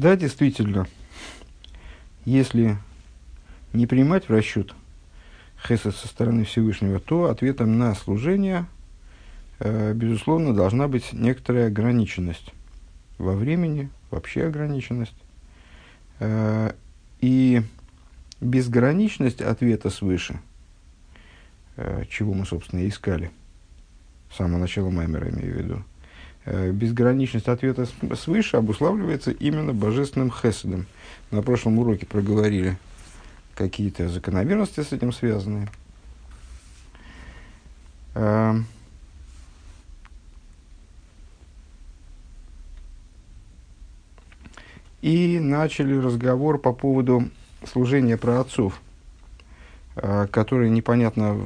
Да, действительно, если не принимать в расчет хесед со стороны Всевышнего, то ответом на служение, э, безусловно, должна быть некоторая ограниченность во времени, вообще ограниченность. Э, и безграничность ответа свыше, э, чего мы, собственно, искали, с самого начала Маймера, имею в виду, безграничность ответа свыше обуславливается именно божественным хеседом. На прошлом уроке проговорили какие-то закономерности с этим связанные. Э, и начали разговор по поводу служения праотцов, э, который непонятно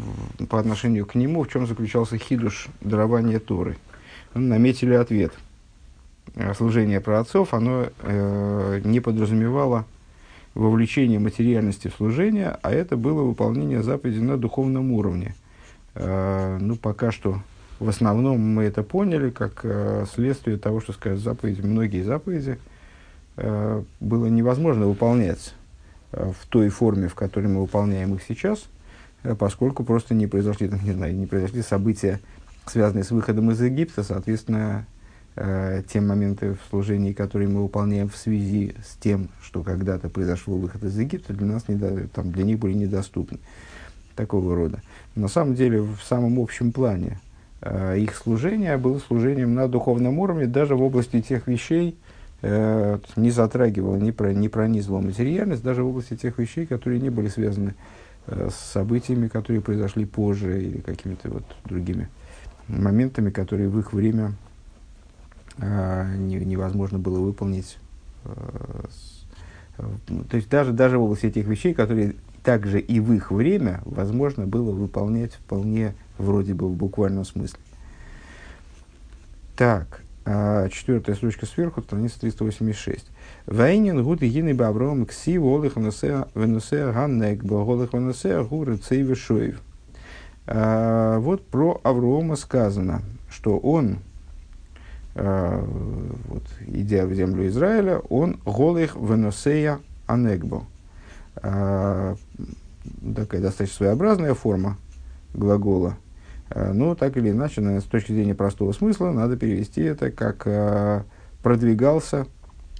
по отношению к нему, в чем заключался хидуш дарования Торы – наметили ответ. Э, служение праотцов, оно э, не подразумевало вовлечение материальности в служение, а это было выполнение заповеди на духовном уровне. Э, ну, пока что в основном мы это поняли, как э, следствие того, что, сказать, заповеди, многие заповеди э, было невозможно выполнять э, в той форме, в которой мы выполняем их сейчас, э, поскольку просто не произошли, не знаю, не произошли события, связанные с выходом из Египта, соответственно, э, те моменты в служении, которые мы выполняем в связи с тем, что когда-то произошел выход из Египта, для нас не, там, для них были недоступны такого рода. На самом деле, в самом общем плане, э, их служение было служением на духовном уровне, даже в области тех вещей, э, не затрагивало, не, про, не пронизывало материальность, даже в области тех вещей, которые не были связаны э, с событиями, которые произошли позже или какими-то вот другими моментами, которые в их время э, не, невозможно было выполнить. Э, э, то есть даже, даже в области этих вещей, которые также и в их время возможно было выполнять вполне вроде бы в буквальном смысле. Так, э, четвертая строчка сверху, страница 386. Вайнин гуд и гины бавром кси волых венусе ганнек боголых венусе гуры цей вишоев. А, вот про Аврома сказано, что он, а, вот, идя в землю Израиля, он голых веносея анегбо. А, такая достаточно своеобразная форма глагола. Но так или иначе, с точки зрения простого смысла, надо перевести это как продвигался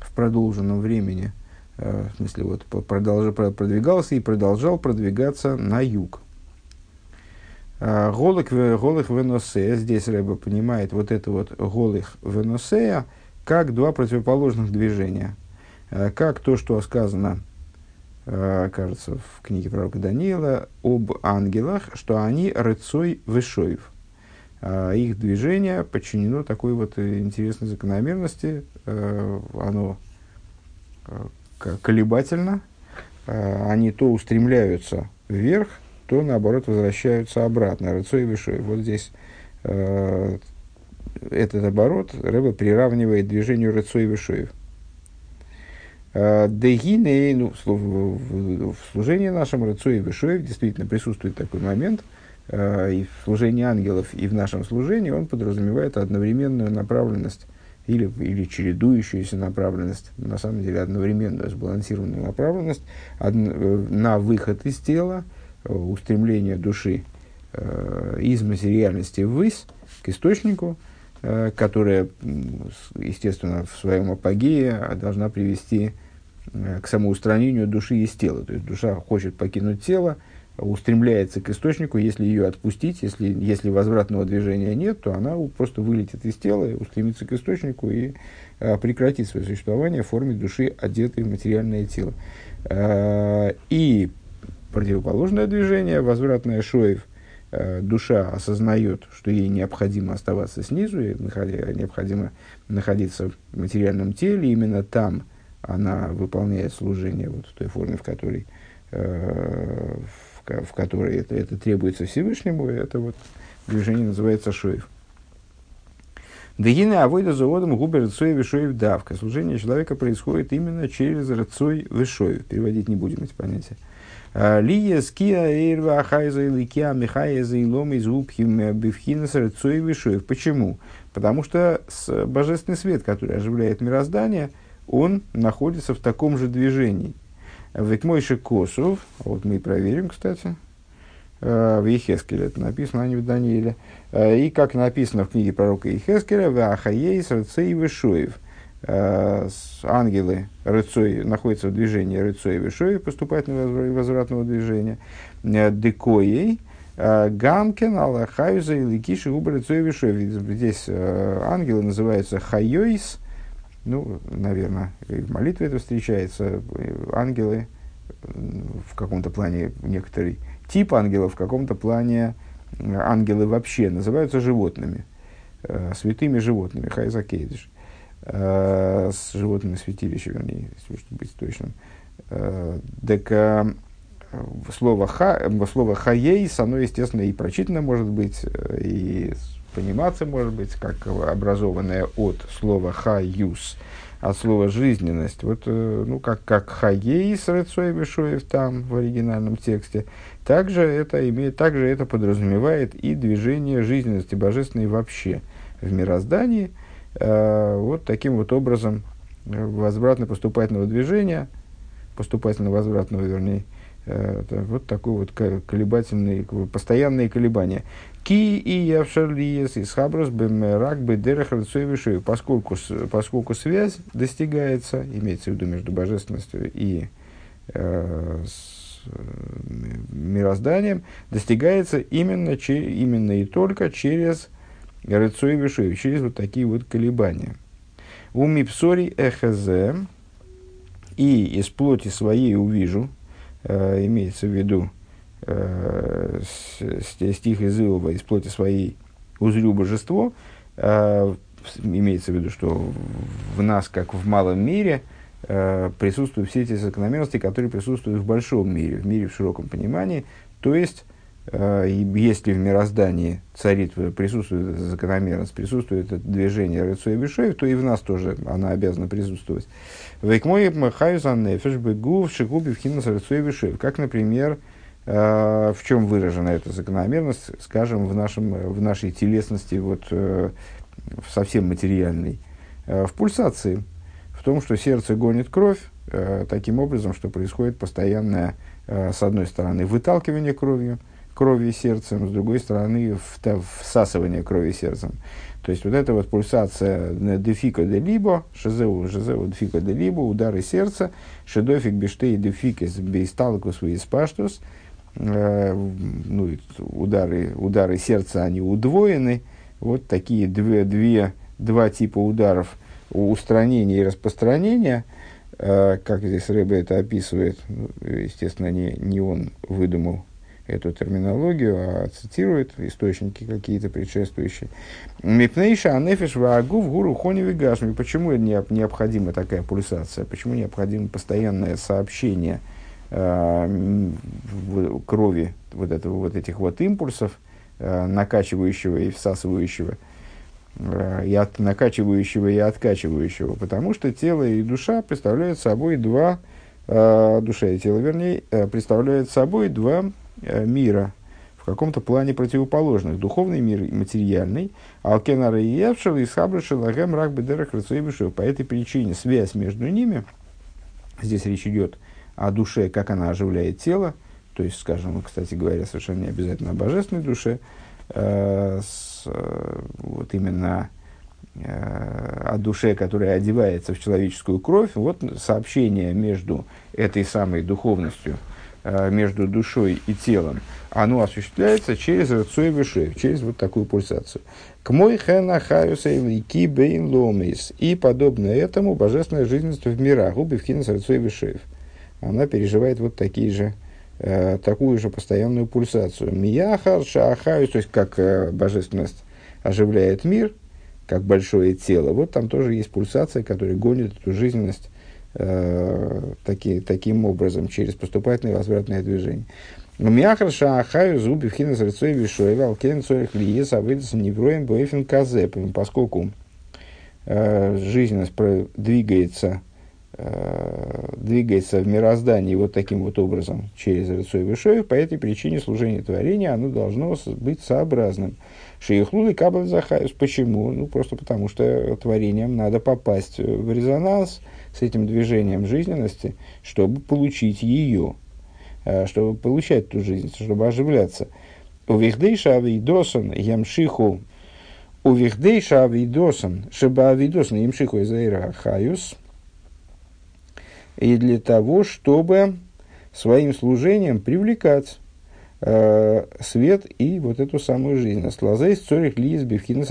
в продолженном времени. В смысле, вот продолжал, продвигался и продолжал продвигаться на юг. Голых, голых веносея, здесь Рэба понимает вот это вот голых веносея, как два противоположных движения. А, как то, что сказано, а, кажется, в книге пророка Даниила, об ангелах, что они рыцой вышоев. А, их движение подчинено такой вот интересной закономерности. Оно колебательно. Они то устремляются вверх, то наоборот возвращаются обратно. Рыцой и Вишой. Вот здесь э, этот оборот Рэба приравнивает движению Рыцой и Вишоев. Э, Дегиней, ну, в служении нашем Рыцой и Вишоев действительно присутствует такой момент, э, и в служении ангелов, и в нашем служении он подразумевает одновременную направленность или, или чередующуюся направленность, на самом деле одновременную сбалансированную направленность э, на выход из тела, устремление души э, из материальности ввысь, к источнику, э, которая, естественно, в своем апогее должна привести э, к самоустранению души из тела. То есть душа хочет покинуть тело, устремляется к источнику, если ее отпустить, если, если возвратного движения нет, то она просто вылетит из тела, устремится к источнику и э, прекратит свое существование в форме души, одетой в материальное тело. Э, и противоположное движение, возвратное шоев, э, душа осознает, что ей необходимо оставаться снизу, ей необходимо находиться в материальном теле, именно там она выполняет служение вот в той форме, в которой, э, в, в которой это, это требуется Всевышнему, это вот движение называется шоев. Дагина авойда заводом губы рыцой вишоев давка. Служение человека происходит именно через рыцой вишоев. Переводить не будем эти понятия. Лия ския эйрва ахайза и ликия михайза и лом из упхим бифхинаса рыцой вишуев. Почему? Потому что божественный свет, который оживляет мироздание, он находится в таком же движении. Ведь мойши косов, вот мы проверим, кстати, э, в Ехескеле это написано, а не в Данииле. Э, и как написано в книге пророка Ехескеля, в Ахаейс, Рыцей и Вишуев. Э, ангелы рыцой, находятся в движении рыцой и Вишуев, поступательного и возвратного движения. Декоей, Гамкен, Аллахаюза и Ликиши, Уба рыцой и Вишуев. Здесь ангелы называются Хайойс, ну, наверное, в молитве это встречается, ангелы в каком-то плане, некоторый тип ангелов в каком-то плане, ангелы вообще называются животными, э, святыми животными, хайза кейдиш, э, с животными святилища, вернее, если быть точным. Э, так э, слово, ха, слово хаейс, оно, естественно, и прочитано может быть, э, и пониматься, может быть, как образованное от слова «хаюс», от слова «жизненность». Вот, ну, как, как «хаейс» Рыцой Бешоев там в оригинальном тексте, также это, имеет, также это подразумевает и движение жизненности божественной вообще в мироздании. Э, вот таким вот образом возвратно-поступательного движения, поступательно-возвратного, вернее, э, вот такой вот колебательный, постоянные колебания. Ки и явшарлиес из хабрус бемерак бедерах поскольку, поскольку связь достигается, имеется в виду между божественностью и э, с, э, мирозданием, достигается именно, че, именно и только через рыцой вишуев, через вот такие вот колебания. У мипсори эхезе и из плоти своей увижу, э, имеется в виду, э, стих из Иова из плоти своей узрю божество, э, имеется в виду, что в нас, как в малом мире, э, присутствуют все эти закономерности, которые присутствуют в большом мире, в мире в широком понимании. То есть, если в мироздании царит, присутствует эта закономерность, присутствует это движение Рыцой Бешоев, то и в нас тоже она обязана присутствовать. Вейкмой Махаюзан Нефеш Бегу в Шигубе в Хинас Рыцой Бешоев. Как, например, Э, в чем выражена эта закономерность, скажем, в, нашем, в нашей телесности, вот, э, совсем материальной, э, в пульсации, в том, что сердце гонит кровь таким образом, что происходит постоянное, с одной стороны, выталкивание кровью, крови сердцем, с другой стороны, всасывание крови сердцем. То есть вот эта вот пульсация дефика де либо, шизеу, шизеу дефика де либо, удары сердца, шедофик бештей дефикес бейсталкус виспаштус – Э, ну, удары, удары сердца, они удвоены. Вот такие две, две, два типа ударов устранения и распространения, э, как здесь Рэбе это описывает, ну, естественно, не, не он выдумал эту терминологию, а цитирует источники какие-то предшествующие. Мипнейша анефиш ваагу в гуру хоневи гашми. Почему необходима такая пульсация? Почему необходимо постоянное сообщение – э, крови вот, этого, вот этих вот импульсов, э, накачивающего и всасывающего, э, и от, накачивающего и откачивающего, потому что тело и душа представляют собой два, э, душа и тело, вернее, представляют собой два мира, в каком-то плане противоположных. Духовный мир и материальный. Алкенара и Евшел и Схабрашел Агем Рак Бедерах По этой причине связь между ними, здесь речь идет о душе, как она оживляет тело, то есть, скажем, кстати говоря, совершенно не обязательно о божественной душе, э, с, э, вот именно э, о душе, которая одевается в человеческую кровь, вот сообщение между этой самой духовностью, э, между душой и телом, оно осуществляется через рацой вишев, через вот такую пульсацию. К мой хэна хаюса и бейн ломис. И подобно этому божественная жизненность в мирах, губы в кинес рацой вишев она переживает вот такие же, э, такую же постоянную пульсацию. Мияхар, шахаю, то есть как э, божественность оживляет мир, как большое тело, вот там тоже есть пульсация, которая гонит эту жизненность э, таки, таким образом, через поступательное и возвратное движение. Мияхар шахаю зуби вхина зрецой вишоева алкен цорих лиес авыдас невроем боефин казе, поскольку э, жизненность двигается э, двигается в мироздании вот таким вот образом через Рыцой Вышоев, по этой причине служение творения оно должно быть сообразным. Шейхлуды Кабель Захаюс. Почему? Ну, просто потому, что творением надо попасть в резонанс с этим движением жизненности, чтобы получить ее, э, чтобы получать ту жизнь, чтобы оживляться. У Вихдейша Авидосан Ямшиху у Вихдейша Авидосан Шеба Авидосан Ямшиху Изаира Хаюс и для того, чтобы своим служением привлекать Э, свет и вот эту самую жизнь. Слазей цорих ли из бифхина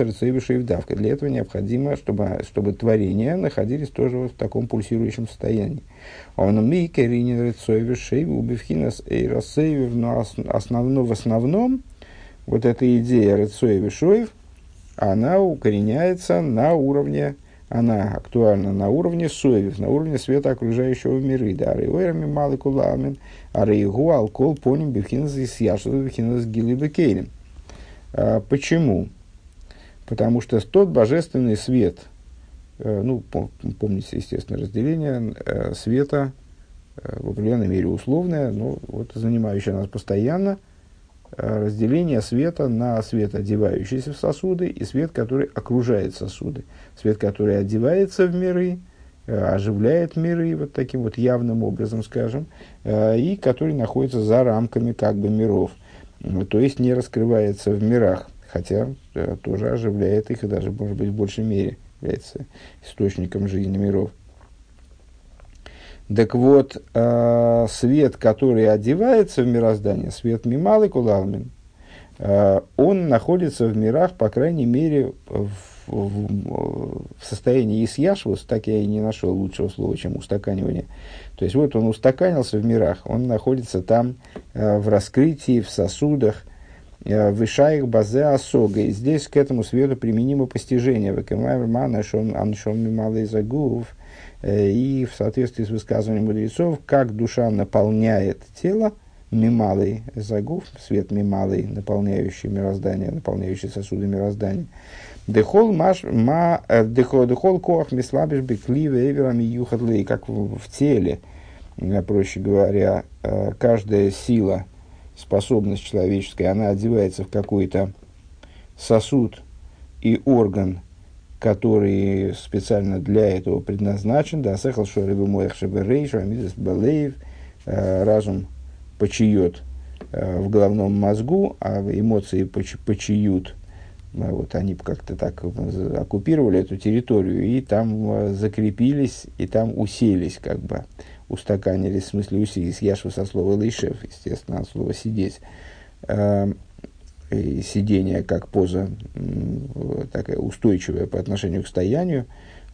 давка. Для этого необходимо, чтобы, чтобы творения находились тоже вот в таком пульсирующем состоянии. Он ми керинин рецойвишей у бифхина но основно, в основном вот эта идея рецойвишоев, она укореняется на уровне она актуальна на уровне соевис, на уровне света окружающего мира. Да, рейверами малый куламин, а рейгу алкол поним бифхинас и сяшут бифхинас гилы бекейнем. А, почему? Потому что тот божественный свет, э, ну, помните, естественно, разделение э, света э, в определенной мере условное, но вот занимающее нас постоянно – разделение света на свет, одевающийся в сосуды, и свет, который окружает сосуды. Свет, который одевается в миры, э, оживляет миры вот таким вот явным образом, скажем, э, и который находится за рамками как бы миров. То есть не раскрывается в мирах, хотя тоже оживляет их и даже, может быть, в большей мере является источником жизни миров. Так вот, э, свет, который одевается в мироздание, свет Мималы Кулалмин, э, он находится в мирах, по крайней мере, в, в, в состоянии Исьяшвус, так я и не нашел лучшего слова, чем устаканивание. То есть, вот он устаканился в мирах, он находится там э, в раскрытии, в сосудах, э, Вышаих базе осога. И здесь к этому свету применимо постижение. Векамайр мана шон аншон мималый загув – и в соответствии с высказыванием мудрецов, как душа наполняет тело, мималый загув, свет мималый, наполняющий мироздание, наполняющий сосуды мироздания. Дехол маш ма э, дехол коах мислабиш бекливе эверами юхадлей, как в, в теле, э, проще говоря, каждая сила, способность человеческая, она одевается в какой-то сосуд и орган, который специально для этого предназначен, да, сехал шоребу моих шеберейш, амидес балеев, э, разум почиет э, в головном мозгу, а эмоции почиют, э, вот они как-то так оккупировали эту территорию, и там закрепились, и там уселись, как бы, устаканились, в смысле уселись, яшва со слова лейшев, естественно, от слова сидеть сидение как поза такая устойчивая по отношению к стоянию,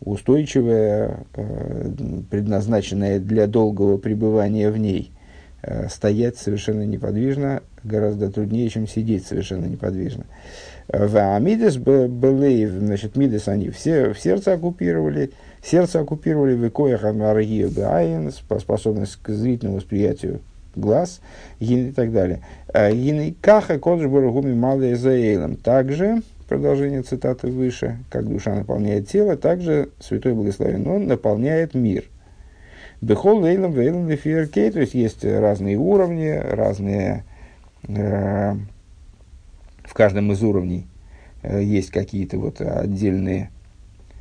устойчивая, э, предназначенная для долгого пребывания в ней. Э, стоять совершенно неподвижно гораздо труднее, чем сидеть совершенно неподвижно. В Амидес Белеев, значит, Мидес они все в сердце оккупировали, сердце оккупировали в Икоях Амаргию Баин, способность к зрительному восприятию глаз и так далее. Э, Каха кодж барагуми малый заэлем. Также, продолжение цитаты выше, как душа наполняет тело, также Святой Благословен Он наполняет мир. Бехол лейлом вейлом лефиеркей, то есть есть разные уровни, разные, э, в каждом из уровней э, есть какие-то вот отдельные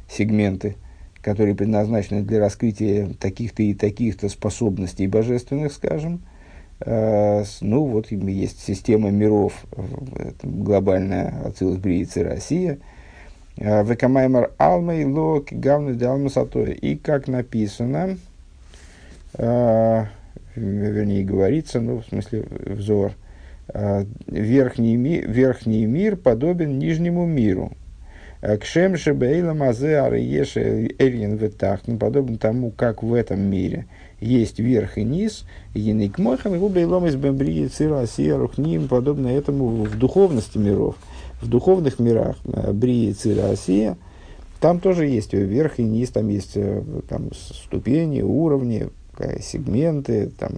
сегменты, которые предназначены для раскрытия таких-то и таких-то способностей божественных, скажем, ну, вот есть система миров, глобальная Ацилус Бриицы Россия. Э, Векамаймар Алмей Лок Гавны Далмасатоя. И как написано, э, вернее говорится, ну, в смысле взор, верхний, ми, верхний мир подобен нижнему миру. Кшем шебейла мазе ариеше эльин ветахн, подобен тому, как в этом мире – есть верх и низ, янейк мойхам, и губей из бембрии цира к ним подобно этому в духовности миров, в духовных мирах, э, брии цира осия, там тоже есть верх и низ, там есть э, там, ступени, уровни, сегменты, там,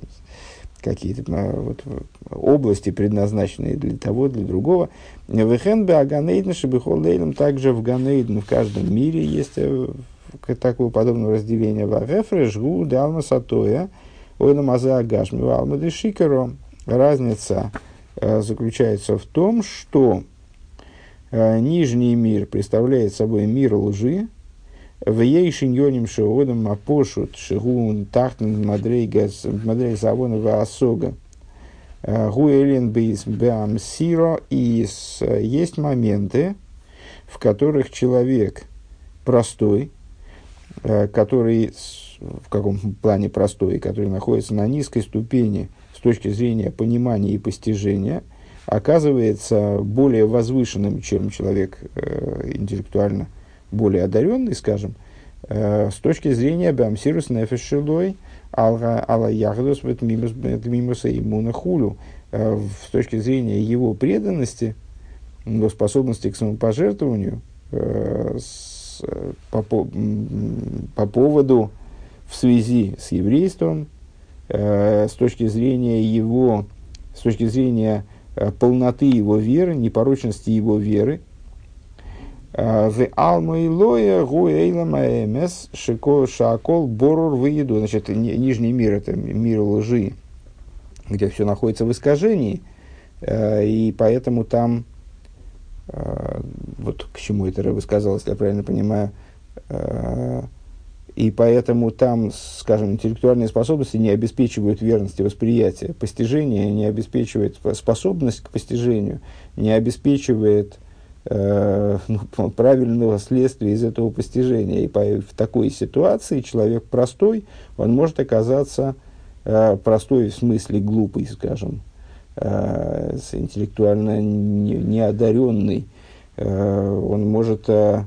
какие-то э, вот, области, предназначенные для того, для другого. Вехен бы аганейдн шебихол лейлом также в ганейдн в каждом мире есть такого подобного разделения. Вагефреш гу далма сатоя, ойна маза агашми, валмады шикаро. Разница э, заключается в том, что э, нижний мир представляет собой мир лжи, в ей шиньоним шеодам апошут шигун тахтен мадрей завона ваасога гуэлин бейс бэам сиро и есть моменты, в которых человек простой, э, который в каком плане простой, который находится на низкой ступени с точки зрения понимания и постижения, оказывается более возвышенным, чем человек э, интеллектуально более одаренный, скажем, э, с точки зрения Бамсирус Нефешилой, Алла Яхдус Мимуса Имуна Хулю, с точки зрения его преданности, его способности к самопожертвованию, по, по, по поводу в связи с еврейством, э, с точки зрения его, с точки зрения э, полноты его веры, непорочности его веры. Э, борур выеду. Значит, нижний мир – это мир лжи, где все находится в искажении, э, и поэтому там вот к чему это Рэба сказал, если я правильно понимаю, э, и поэтому там, скажем, интеллектуальные способности не обеспечивают верности восприятия, постижение не обеспечивает способность к постижению, не обеспечивает э, ну, правильного следствия из этого постижения. И по, в такой ситуации человек простой, он может оказаться э, простой в смысле глупый, скажем, э, интеллектуально неодаренный, э, он может э,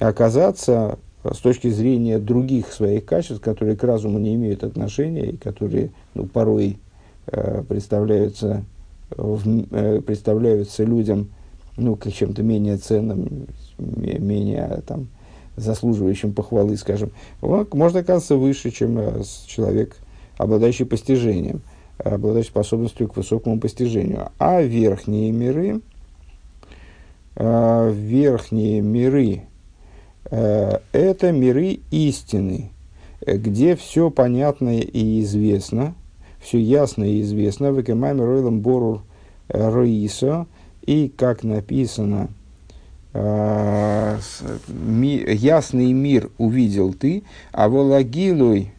оказаться с точки зрения других своих качеств, которые к разуму не имеют отношения и которые ну, порой э, представляются, представляются людям ну, как чем-то менее ценным, менее там, заслуживающим похвалы, скажем, он может оказаться выше, чем человек, обладающий постижением обладать способностью к высокому постижению. А верхние миры, э, верхние миры э, это миры истины, где все понятно и известно, все ясно и известно. В Экемаме Ройлом Борур Роисо, и как написано, э, ясный мир увидел ты, а волагилуй,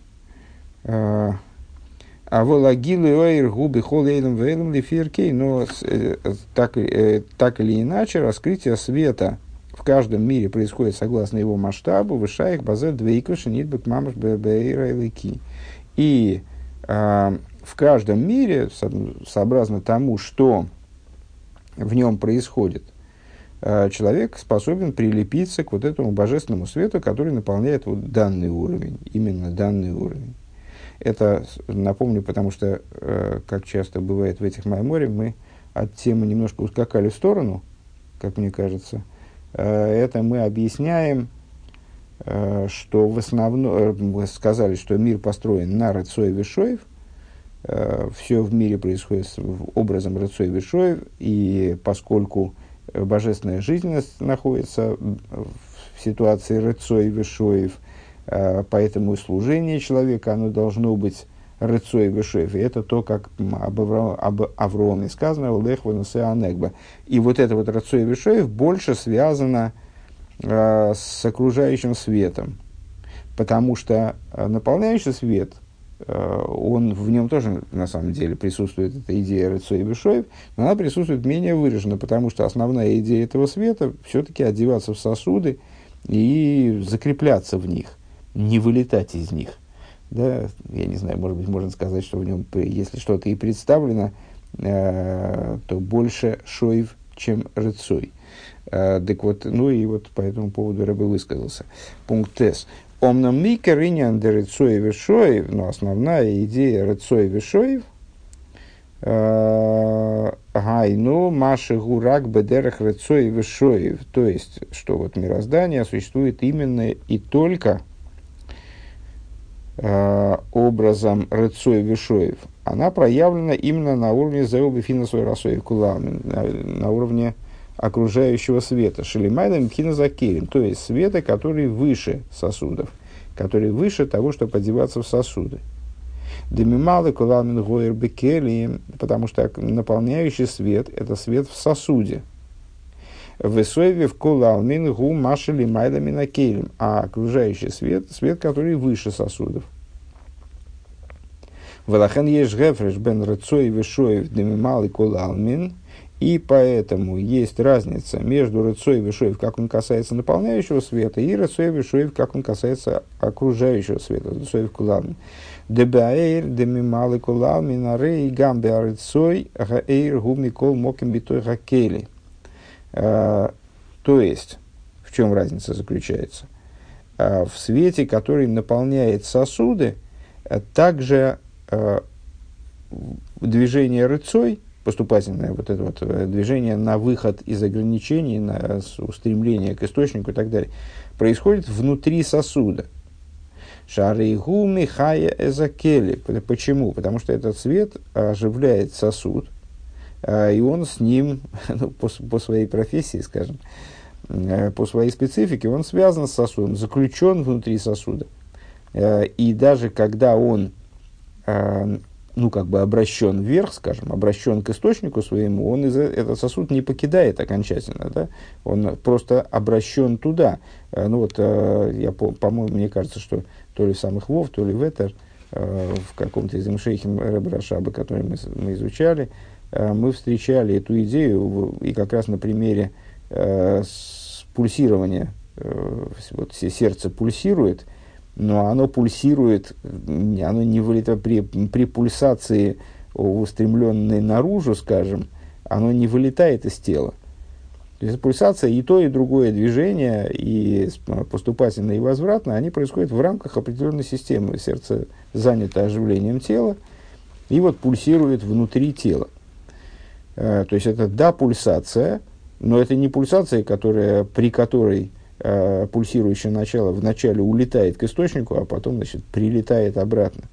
а волагилу эйр губы холейном вейлом лифиркей, но э, так, э, так или иначе раскрытие света в каждом мире происходит согласно его масштабу, вышаих базет двейкуши нитбек мамаш бэйра И а, в каждом мире, сообразно тому, что в нем происходит, а, человек способен прилепиться к вот этому божественному свету, который наполняет вот данный уровень, именно данный уровень. Это напомню, потому что, э, как часто бывает в этих майморе, мы от темы немножко ускакали в сторону, как мне кажется. Э, это мы объясняем, э, что в основном, мы сказали, что мир построен на Рацой Вишоев, все в мире происходит образом Рацой Вишоев, и поскольку божественная жизненность находится в ситуации Рацой Вишоев – поэтому служение человека, оно должно быть рыцой вышев. И это то, как об, Авра, об Авроме сказано, Лех Анегба. И вот это вот рыцой вышев больше связано э, с окружающим светом. Потому что э, наполняющий свет, э, он, в нем тоже на самом деле присутствует эта идея рыцой вышев, но она присутствует менее выраженно, потому что основная идея этого света все-таки одеваться в сосуды и закрепляться в них не вылетать из них. Да, я не знаю, может быть, можно сказать, что в нем, если что-то и представлено, э, то больше шоев, чем рыцой. Э, так вот, ну и вот по этому поводу Рэбе высказался. Пункт С. Риньян де рыцой вишоев, но основная идея рыцой вишоев, э, Гайну Маши Гурак Бедерах Рыцой Вишоев. То есть, что вот мироздание существует именно и только образом Рыцой Вишоев, она проявлена именно на уровне Зеубы Финасой Расоев Кулам, на, на уровне окружающего света. Шелимайда Мхина Закерин, то есть света, который выше сосудов, который выше того, чтобы одеваться в сосуды. Демималы кулалмин гойр бекели, потому что наполняющий свет – это свет в сосуде. Высоеве в кулалмин гу машели майда минакелем, а окружающий свет – свет, который выше сосудов. Велахен еш гефреш бен рыцой вишоев демималы кулалмин – и поэтому есть разница между рыцой вишоев, как он касается наполняющего света, и рыцой вишоев, как он касается окружающего света. Рыцой кулам. Дебаэйр демималы кулам минаре и гамбе арыцой гаэйр гумикол моким битой хакели. А, то есть, в чем разница заключается? А, в свете, который наполняет сосуды, а также движение рыцой – поступательное вот это вот э, движение на выход из ограничений, на устремление к источнику и так далее, происходит внутри сосуда. Шарейгу Михая Эзакели. Почему? Потому что этот свет оживляет сосуд, и он с ним, ну, по, по своей профессии, скажем, э, по своей специфике, он связан с сосудом, заключен внутри сосуда. Э, и даже когда он ну, как бы обращен вверх, скажем, обращен к источнику своему, он из, этот сосуд не покидает окончательно, да? он просто обращен туда. Ну вот, я, по, по-моему, мне кажется, что то ли самых Вов, то ли Ветер, э, в каком-то из имшейхим Рашаба, который мы, мы изучали, мы встречали эту идею, и как раз на примере пульсирования, вот сердце пульсирует, но оно пульсирует, оно не вылетает при, при пульсации, устремленной наружу, скажем, оно не вылетает из тела. То есть пульсация и то, и другое движение, и поступательное, и возвратное, они происходят в рамках определенной системы. Сердце занято оживлением тела, и вот пульсирует внутри тела. Э, то есть это да, пульсация, но это не пульсация, которая, при которой э, пульсирующее начало вначале улетает к источнику, а потом значит, прилетает обратно.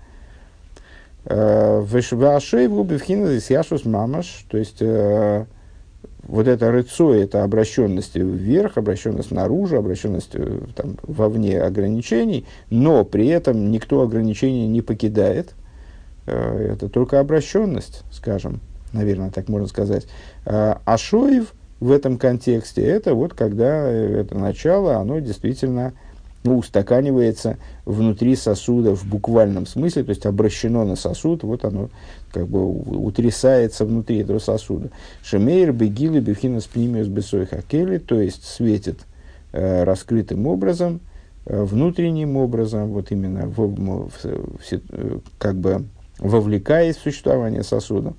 Э, Вешвашей в Убивхина яшус мамаш, то есть э, вот это рыцо, это обращенность вверх, обращенность наружу, обращенность э, там, вовне ограничений, но при этом никто ограничений не покидает. Э, это только обращенность, скажем, наверное, так можно сказать. Ашоев – в этом контексте, это вот когда э, это начало, оно действительно ну, устаканивается внутри сосуда в буквальном смысле, то есть обращено на сосуд, вот оно как бы утрясается внутри этого сосуда. Шемейр, бегилы, бифхина спнимиус бесой хакели, то есть светит э, раскрытым образом, э, внутренним образом, вот именно в, в, в, как бы вовлекаясь в существование сосуда.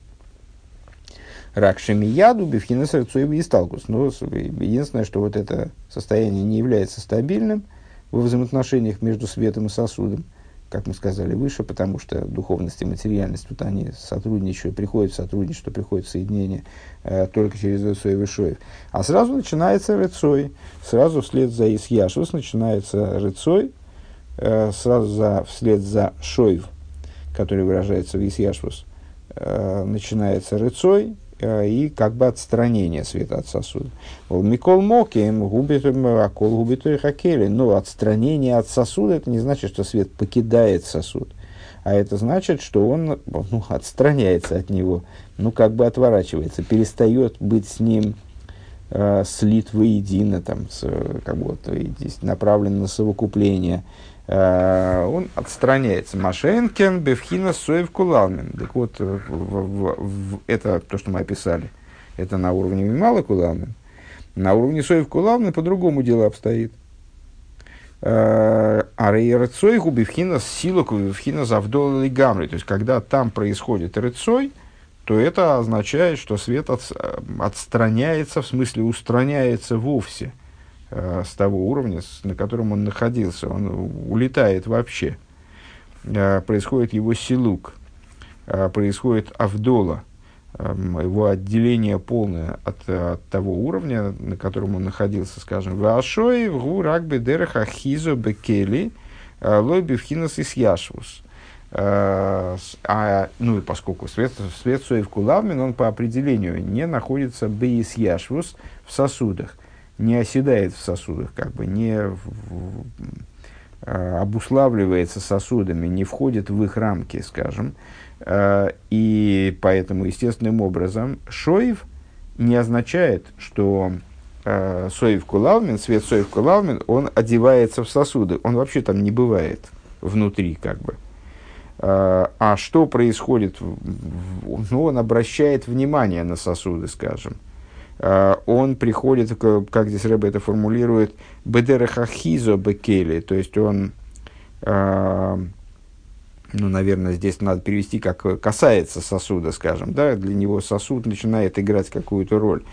Ракшами яду, бифхинес и сталкус. Но единственное, что вот это состояние не является стабильным во взаимоотношениях между светом и сосудом, как мы сказали выше, потому что духовность и материальность тут они сотрудничают, приходят в сотрудничество, приходят в соединение э, только через Рыцой и Вышоев. А сразу начинается Рыцой, сразу вслед за Исьяшус начинается Рыцой, э, сразу за, вслед за Шоев, который выражается в Исьяшус, э, начинается Рыцой, Э, и как бы отстранение света от сосуда. Микол Моким губит акол губит хакели. Но отстранение от сосуда это не значит, что свет покидает сосуд. А это значит, что он ну, отстраняется от него, ну как бы отворачивается, перестает быть с ним э, слит воедино, там, с, как бы вот, направлен на совокупление. Э, он отстраняется. Машенкен, Бевхина, Соев, Кулалмин. Так вот, э, в, в, в, это то, что мы описали, это на уровне Мимала Кулалмин. На уровне Соев Кулалмин по-другому дело обстоит. Э, а рейрцой губивхина силок губивхина завдол или гамри. То есть, когда там происходит рыцой, то это означает, что свет от, отстраняется, в смысле устраняется вовсе – с того уровня, на котором он находился. Он улетает вообще. Э, происходит его силук, э, происходит авдола, э, его отделение полное от, от того уровня, на котором он находился, скажем, Вашой, в Гурак Бедереха Хизо Бекели, э, Лой Бевхинас Исьяшвус. а, ну и поскольку свет, свет соев кулавмин, он по определению не находится бейс яшвус в сосудах, не оседает в сосудах, как бы не в, в, обуславливается сосудами, не входит в их рамки, скажем. И поэтому естественным образом шоев не означает, что э, соев кулалмин, свет соев кулалмин, он одевается в сосуды. Он вообще там не бывает внутри, как бы. А что происходит? Ну, он обращает внимание на сосуды, скажем. Э, он приходит, как здесь Рэбе это формулирует, бедерахахизо бекели, то есть он, э, ну, наверное, здесь надо перевести как касается сосуда, скажем, да, для него сосуд начинает играть какую-то роль.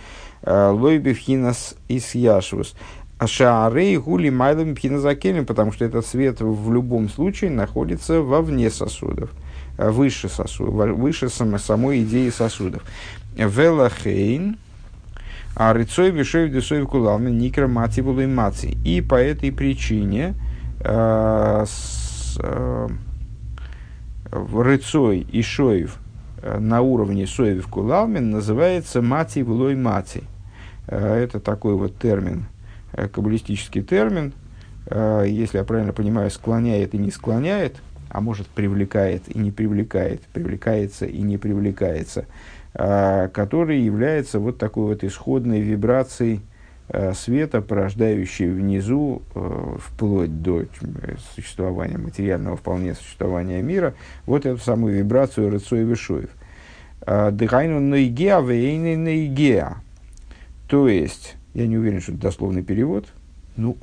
Э, Лойбифхинас ис яшвус. А шаарей гули майлом пхиназакелем, потому что этот свет в любом случае находится вовне сосудов, выше сосудов, выше само, самой идеи сосудов. Велахейн, а рыцой вишой десой кулалми никра мати маци. И по этой причине э, с, э, рыцой и шоев э, на уровне соев кулалмин называется мати влой мати. Э, это такой вот термин, э, каббалистический термин, если я правильно понимаю, склоняет и не склоняет, а может привлекает и не привлекает, привлекается и не привлекается, который является вот такой вот исходной вибрацией света, порождающей внизу, вплоть до существования материального вполне существования мира, вот эту самую вибрацию Рыцой Вишуев. Дыхайну наигеа вейны наигеа. То есть, я не уверен, что это дословный перевод. Ну,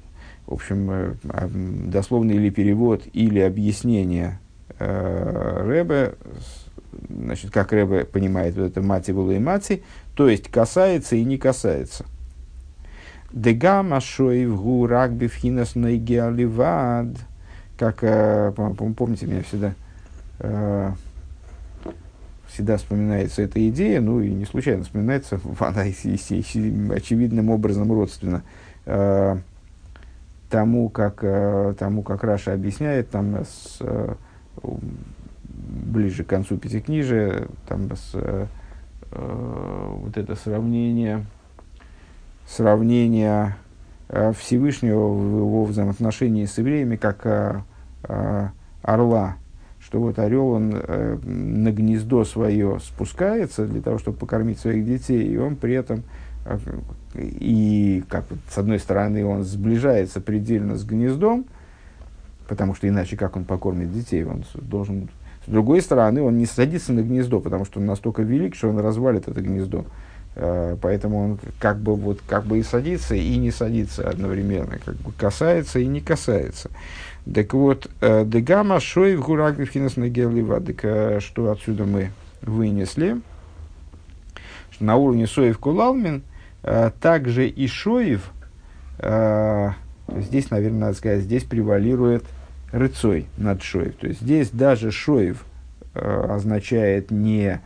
в общем, э, а, дословный или перевод, или объяснение э, Рэбе, значит, как Рэбе понимает вот это мати было и мати, то есть касается и не касается. Дегама шоев гу рагби фхинас нейгеаливад, как, э, помните меня всегда, э, всегда вспоминается эта идея, ну и не случайно вспоминается, она очевидным образом родственна э, тому, как, тому, как Раша объясняет, там с, ближе к концу Пятикнижия, там с, э, вот это сравнение, сравнение э, Всевышнего в его взаимоотношении с евреями, как э, э, орла, что вот орел, он э, на гнездо свое спускается для того, чтобы покормить своих детей, и он при этом, э, и как с одной стороны, он сближается предельно с гнездом, потому что иначе как он покормит детей, он должен... С другой стороны, он не садится на гнездо, потому что он настолько велик, что он развалит это гнездо. Э, поэтому он как бы, вот, как бы и садится, и не садится одновременно, как бы касается и не касается. Так вот, э, дегама шоев гурагвихинас нагелива, э, что отсюда мы вынесли, что на уровне соев кулалмин, также и шоев, здесь, наверное, надо сказать, здесь превалирует рыцой над шоев. То есть здесь даже шоев означает не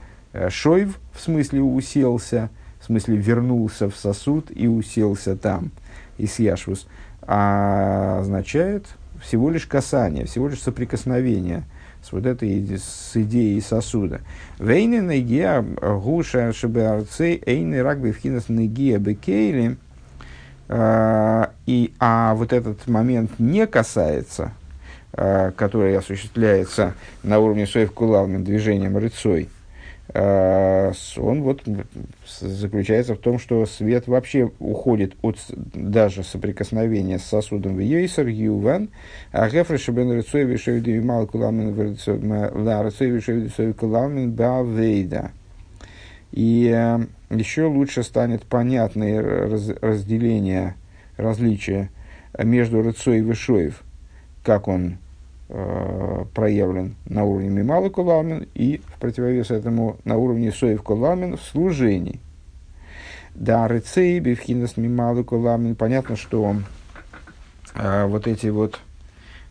шоев, в смысле уселся, в смысле вернулся в сосуд и уселся там, и съяшвус, а означает всего лишь касание, всего лишь соприкосновение с вот этой с идеей сосуда. Вейны негия гуша шебеарцей эйны рагби вхинас негия бекейли. А, и, а вот этот момент не касается, который осуществляется на уровне соев кулалным движением рыцой, Э, он вот заключается в том, что свет вообще уходит от даже соприкосновения с сосудом в Йейсер, Юван, а Гефре Шабен Рецой Вишевиду Мал Куламин Ла Рецой Вишевиду Куламин Бавейда. И э, еще лучше станет понятное разделение, различие между Рецой и Вишоев, как он Э, проявлен на уровне Мималы Куламин и в противовес этому на уровне Соев Куламин в служении. Да, рыцей, бифхинас Мималы Куламин. Понятно, что э, вот эти вот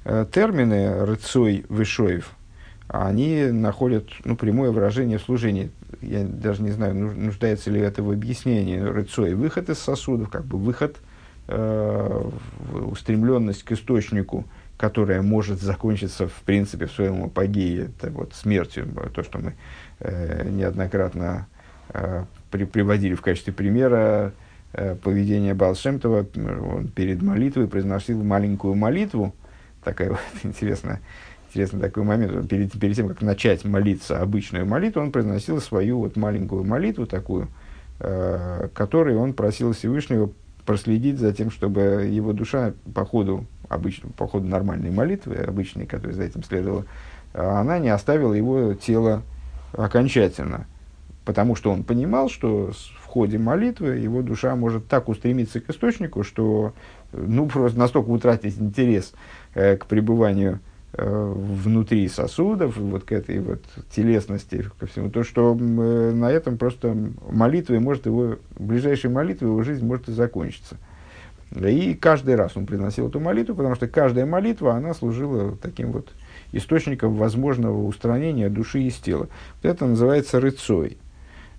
э, термины рыцой, вышоев, они находят ну, прямое выражение в служении. Я даже не знаю, нуждается ли это в объяснении. Рыцой – выход из сосудов, как бы выход, э, устремленность к источнику – которая может закончиться, в принципе, в своем апогее, это вот смертью, то, что мы э, неоднократно э, при, приводили в качестве примера э, поведения Балшемтова. Он перед молитвой произносил маленькую молитву, такая вот интересная, интересный такой момент. перед, перед тем, как начать молиться обычную молитву, он произносил свою вот маленькую молитву такую, э, которой он просил Всевышнего проследить за тем, чтобы его душа по ходу, обычно, по ходу нормальной молитвы, обычной, которая за этим следовала, она не оставила его тело окончательно. Потому что он понимал, что в ходе молитвы его душа может так устремиться к источнику, что ну, просто настолько утратить интерес э, к пребыванию внутри сосудов, вот к этой вот телесности, ко всему, то, что э, на этом просто молитвой может его, ближайшей молитвой его жизнь может и закончиться. И каждый раз он приносил эту молитву, потому что каждая молитва, она служила таким вот источником возможного устранения души из тела. Вот это называется рыцой,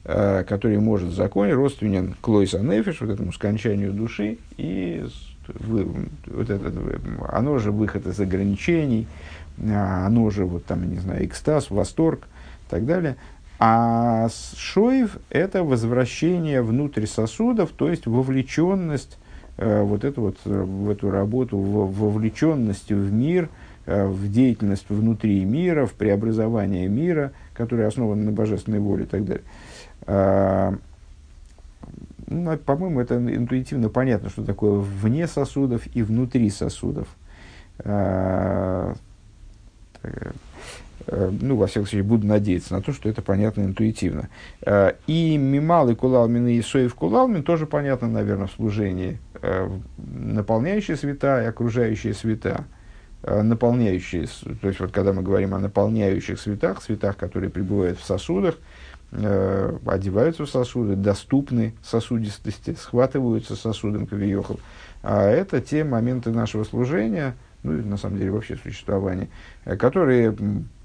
э, который может законить, родственен клойса нефиш, вот этому скончанию души, и вы, вот это, оно же выход из ограничений, а, оно же, вот там, не знаю, экстаз, восторг и так далее. А шоев – это возвращение внутрь сосудов, то есть вовлеченность, э, вот эту вот, в эту работу, в, вовлеченность в мир, э, в деятельность внутри мира, в преобразование мира, которое основано на божественной воле и так далее. Ну, по-моему, это интуитивно понятно, что такое вне сосудов и внутри сосудов. А, э, ну, во всяком случае, буду надеяться на то, что это понятно интуитивно. А, и мимал и кулалмин и соев кулалмин тоже понятно, наверное, в служении. А, наполняющие света и окружающие света. Наполняющие, то есть вот когда мы говорим о наполняющих светах, светах, которые пребывают в сосудах, э, одеваются в сосуды, доступны сосудистости, схватываются сосудом кавиохал. А это те моменты нашего служения, ну и на самом деле вообще существования, э, которые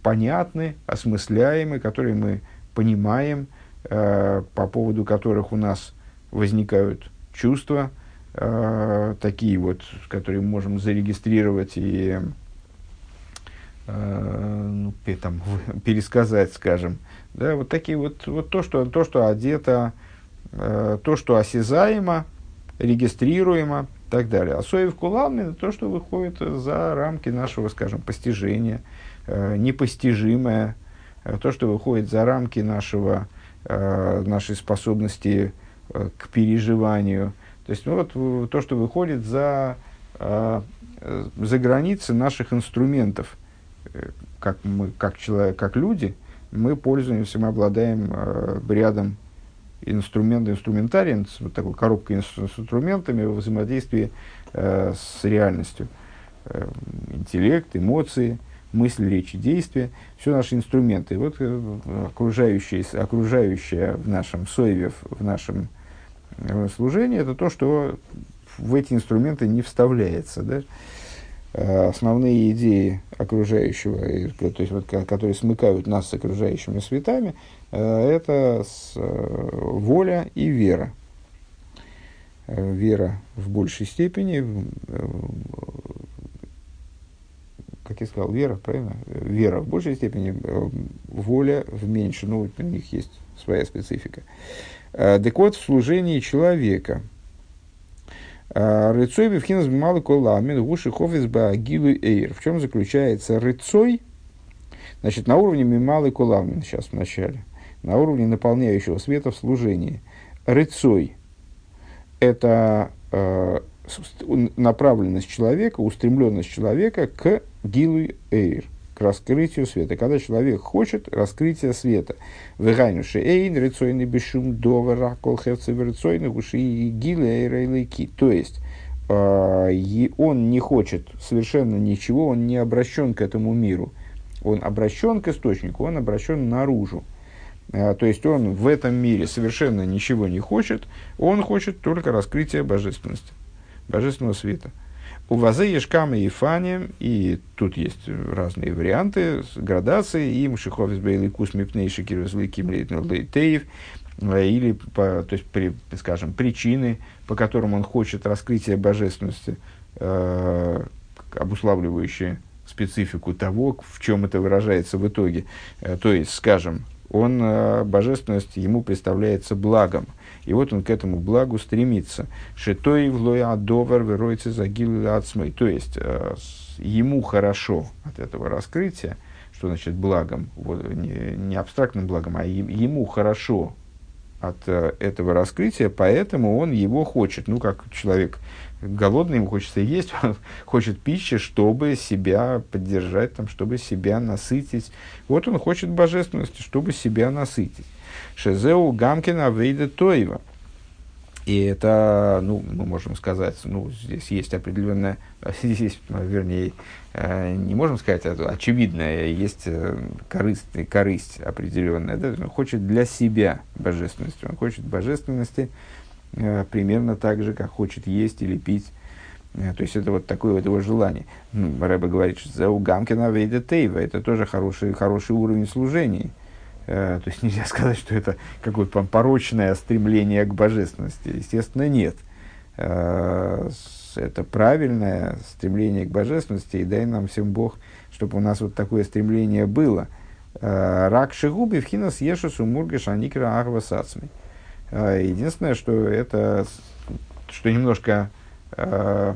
понятны, осмысляемы, которые мы понимаем, э, по поводу которых у нас возникают чувства, э, такие вот, которые мы можем зарегистрировать и э, ну, там, пересказать, скажем, да, вот такие вот, вот то, что, то, что одето, э, то, что осязаемо, регистрируемо и так далее. А соев кулам это то, что выходит за рамки нашего, скажем, постижения, э, непостижимое, э, то, что выходит за рамки нашего, э, нашей способности э, к переживанию. То есть, ну, вот то, что выходит за, э, за границы наших инструментов, э, как мы, как человек, как люди – мы пользуемся, мы обладаем э, рядом инструментов, инструментарием, вот такой коробкой с инструментами в взаимодействии э, с реальностью. Э, интеллект, эмоции, мысль, речь и действия, все наши инструменты. Вот э, окружающее, окружающее в нашем соеве, в нашем э, служении, это то, что в эти инструменты не вставляется. Да? Э, основные идеи окружающего, то есть вот, которые смыкают нас с окружающими светами, э, это с, э, воля и вера. Вера в большей степени, как я сказал, вера, правильно? Вера в большей степени, воля в меньшей, ну, у них есть своя специфика. Так вот, в служении человека – Рыцой бифхинас бималы коламин гуши хофис баагилу эйр. В чем заключается рыцой? Значит, на уровне мималы коламин, сейчас в начале, на уровне наполняющего света в служении. Рыцой – это э, направленность человека, устремленность человека к гилу эйр – раскрытию света. Когда человек хочет раскрытия света. Вегайнуши эйн рецойный бешум довара колхевцы рецойный уши и гилейрейлейки. То есть, э, он не хочет совершенно ничего, он не обращен к этому миру. Он обращен к источнику, он обращен наружу. А, то есть он в этом мире совершенно ничего не хочет, он хочет только раскрытия божественности, божественного света. У вазы ешкам и фани, и тут есть разные варианты, градации, им шиховис бейликус мипнейши кирвизликим лейтеев, э, или, по, то есть, при, скажем, причины, по которым он хочет раскрытия божественности, э, обуславливающие специфику того, в чем это выражается в итоге. Э, то есть, скажем, он, э, божественность ему представляется благом. И вот он к этому благу стремится. Шитой влой адовар веройцы загил ацмой. То есть, э, ему хорошо от этого раскрытия, что значит благом, вот, не, не абстрактным благом, а ему хорошо от этого раскрытия, поэтому он его хочет. Ну, как человек голодный, ему хочется есть, он хочет пищи, чтобы себя поддержать, там, чтобы себя насытить. Вот он хочет божественности, чтобы себя насытить. Шезеу Гамкина Вейда Тоева. И это, ну, мы можем сказать, ну, здесь есть определенная, здесь есть, вернее, э, не можем сказать, это очевидная, есть э, корысть, корысть определенная. Да? Он хочет для себя божественности, он хочет божественности, Э, примерно так же, как хочет есть или пить. То есть это вот такое вот его желание. Ну, Рэба говорит, что за угамкина вейда тейва это тоже хороший, хороший уровень служения. Э, то есть нельзя сказать, что это какое-то порочное стремление к божественности. Естественно, нет. Это правильное стремление к божественности, и дай нам всем Бог, чтобы у нас вот такое стремление было. Рак шигуби в хинас ешусу мургаш аникра ахва сацми. А, единственное, что это, что немножко, э,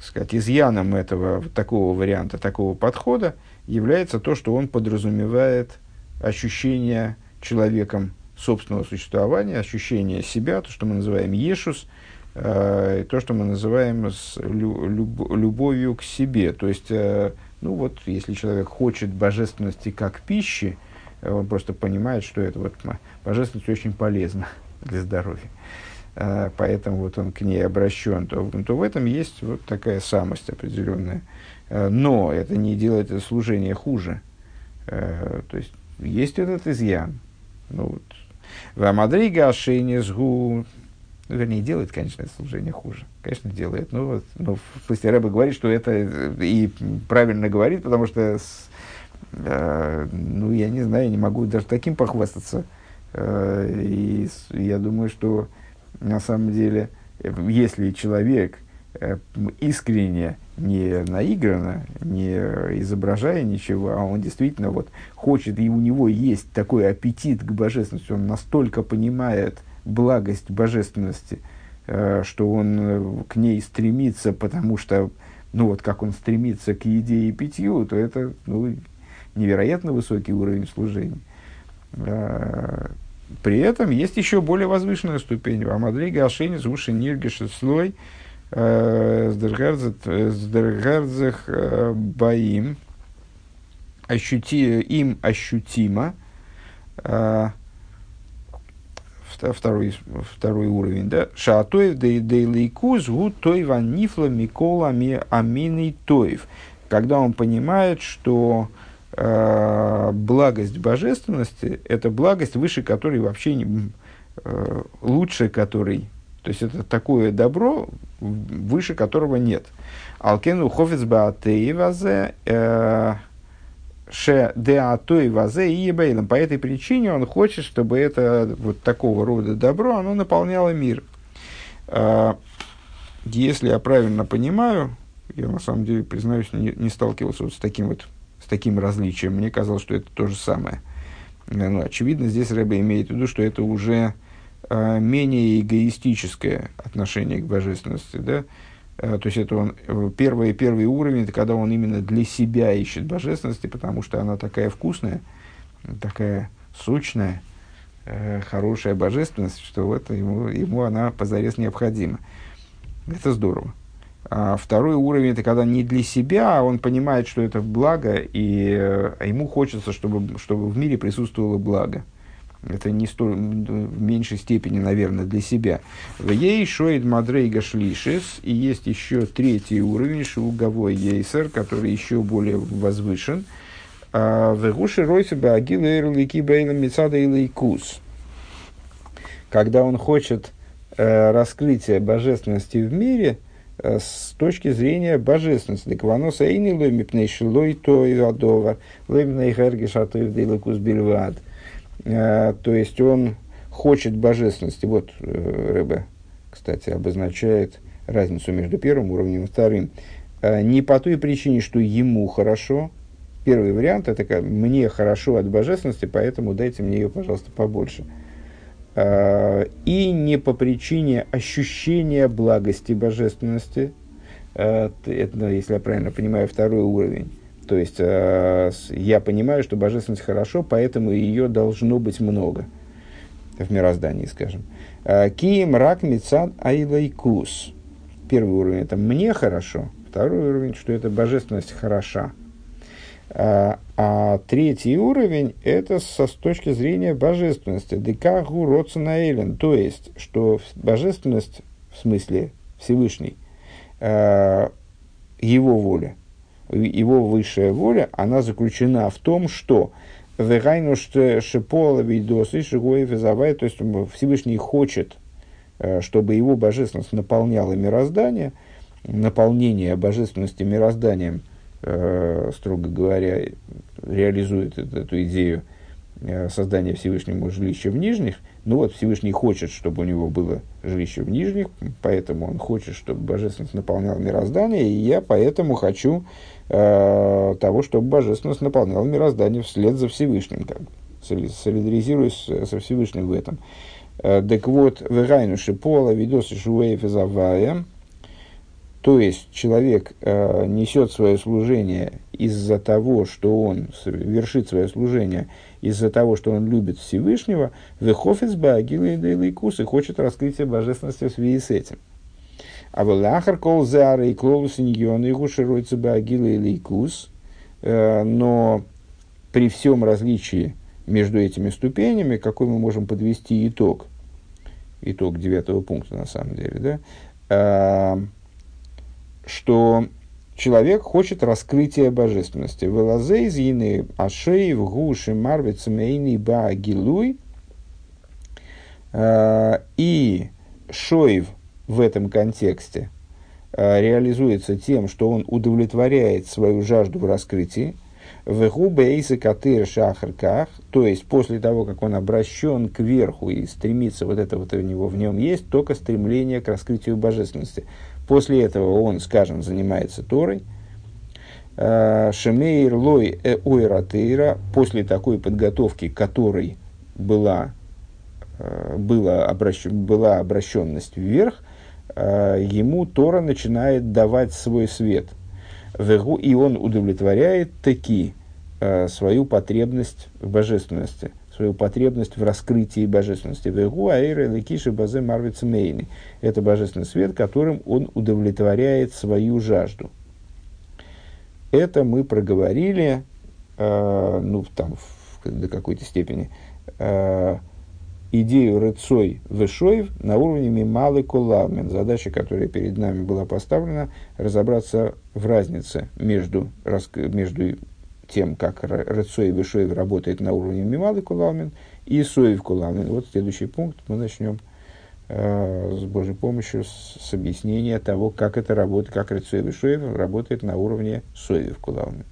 сказать, изъяном этого, такого варианта, такого подхода является то, что он подразумевает ощущение человеком собственного существования, ощущение себя, то, что мы называем ешус, э, то, что мы называем с люб, любовью к себе. То есть, э, ну вот, если человек хочет божественности как пищи, он просто понимает, что это вот божественность очень полезна для здоровья. А, поэтому вот он к ней обращен, то, то в этом есть вот такая самость определенная. А, но это не делает это служение хуже. А, то есть есть этот изъян. Ну, вот. Вамадрига ну, вернее, делает, конечно, это служение хуже. Конечно, делает. Ну, вот, ну, в смысле, Рэба говорит, что это и правильно говорит, потому что с, Э, ну, я не знаю, я не могу даже таким похвастаться. Э, и я думаю, что на самом деле, если человек э, искренне, не наигранно, не изображая ничего, а он действительно вот хочет, и у него есть такой аппетит к божественности, он настолько понимает благость божественности, что он к ней стремится, потому что, ну вот как он стремится к еде и питью, то это, ну, невероятно высокий уровень служения. А, при этом есть еще более возвышенная ступень. Амадрига Ашенис Уши Ниргеши слой э, Сдергардзах э, Баим. Ощути, им ощутимо. А, второй, второй уровень, да, шаатоев дейлейкуз гу той ванифла микола аминый тоев, когда он понимает, что э, благость божественности – это благость, выше которой вообще не, э, лучше которой, то есть это такое добро, выше которого нет. Алкену хофиц баатеи вазе э, ше деатой вазе и ебейлом. По этой причине он хочет, чтобы это вот такого рода добро, оно наполняло мир. Э, если я правильно понимаю, я на самом деле, признаюсь, не, не сталкивался вот с таким вот таким различием. Мне казалось, что это то же самое. Э, ну, очевидно, здесь Рэбе имеет в виду, что это уже менее эгоистическое отношение к божественности. Да? Э, то есть это он, э, первый, первый уровень, это когда он именно для себя ищет божественности, потому что она такая вкусная, такая сочная, э, хорошая божественность, что вот ему, ему она позарез необходима. Это здорово. А второй уровень это когда не для себя, а он понимает, что это благо, и э, ему хочется, чтобы, чтобы в мире присутствовало благо. Это не столь, в меньшей степени, наверное, для себя. В ей шоид мадрейга шлишис, и есть еще третий уровень, шуговой ейсер, который еще более возвышен. А, в гуши ройсеба агил эрлики бейла мецада и Когда он хочет э, раскрытия божественности в мире – Э, с точки зрения божественности. Декванос эйни лойми пнейшилой то и адова, лойми хергиш атоев бельвад. Э, то есть он хочет божественности. Вот э, Рэбе, кстати, обозначает разницу между первым уровнем и вторым. э, не по той причине, что ему хорошо. Первый вариант – это как, мне хорошо от божественности, поэтому дайте мне ее, пожалуйста, побольше. И не по причине ощущения благости божественности. Это, если я правильно понимаю, второй уровень. То есть э, я понимаю, что божественность хорошо, поэтому ее должно быть много в мироздании, скажем. Э, Кием рак мецад айлайкус. Первый уровень это мне хорошо, второй уровень, что это божественность хороша. А, а третий уровень это со, с точки зрения божественности. Декагу роценаэлен. То есть, что божественность в смысле Всевышний, его воля, его высшая воля, она заключена в том, что Вегайну шепола видосы шигоев изавай, то есть Всевышний хочет, э, чтобы его божественность наполняла мироздание, наполнение божественности мирозданием, э, строго говоря, реализует эту идею Э, создания Всевышнему жилища в нижних. Ну вот Всевышний хочет, чтобы у него было жилище в нижних, поэтому он хочет, чтобы божественность наполняла мироздание, и я поэтому хочу э, того, чтобы божественность наполняла мироздание вслед за Всевышним, как солидаризируясь со Всевышним в этом. Э, так вот, вегайну шипола видосы шуэйф то есть человек э, несет свое служение из-за того, что он вершит свое служение – из-за того, что он любит Всевышнего, вехофис багила и кус и хочет раскрытия божественности в связи с этим. А в лахар кол зары и клолус иньон и гушируется багила и лейкус, э, но при всем различии между этими ступенями, какой мы можем подвести итог, итог девятого пункта на самом деле, да, э, что человек хочет раскрытия божественности. Велазей зины ашей в гуши марвиц мейни ба гилуй. А, и Шоев в этом контексте а, реализуется тем, что он удовлетворяет свою жажду в раскрытии. Вегубейсы катыр шахарках, то есть после того, как он обращен к верху и стремится, вот это вот у него в нем есть, только стремление к раскрытию божественности. После этого он, скажем, занимается Торой. Э, Шемейр лой э ойратейра, после такой подготовки, которой была, э, была, обращен, была обращенность вверх, ему Тора начинает давать свой свет. И он удовлетворяет таки свою потребность в божественности свою потребность в раскрытии божественности. Базе. Это божественный свет, которым он удовлетворяет свою жажду. Это мы проговорили, э, ну, там, в, до какой-то степени, э, идею рыцой вышоев на уровне мималы кулавмен. Задача, которая перед нами была поставлена, разобраться в разнице между, между тем, как Рецой Вишоев работает на уровне Мималы Кулалмин и Соев Кулалмин. Вот следующий пункт мы начнем э, с Божьей помощью с, с объяснения того, как это работает, как Рецой Вишоев работает на уровне Соев Кулалмин.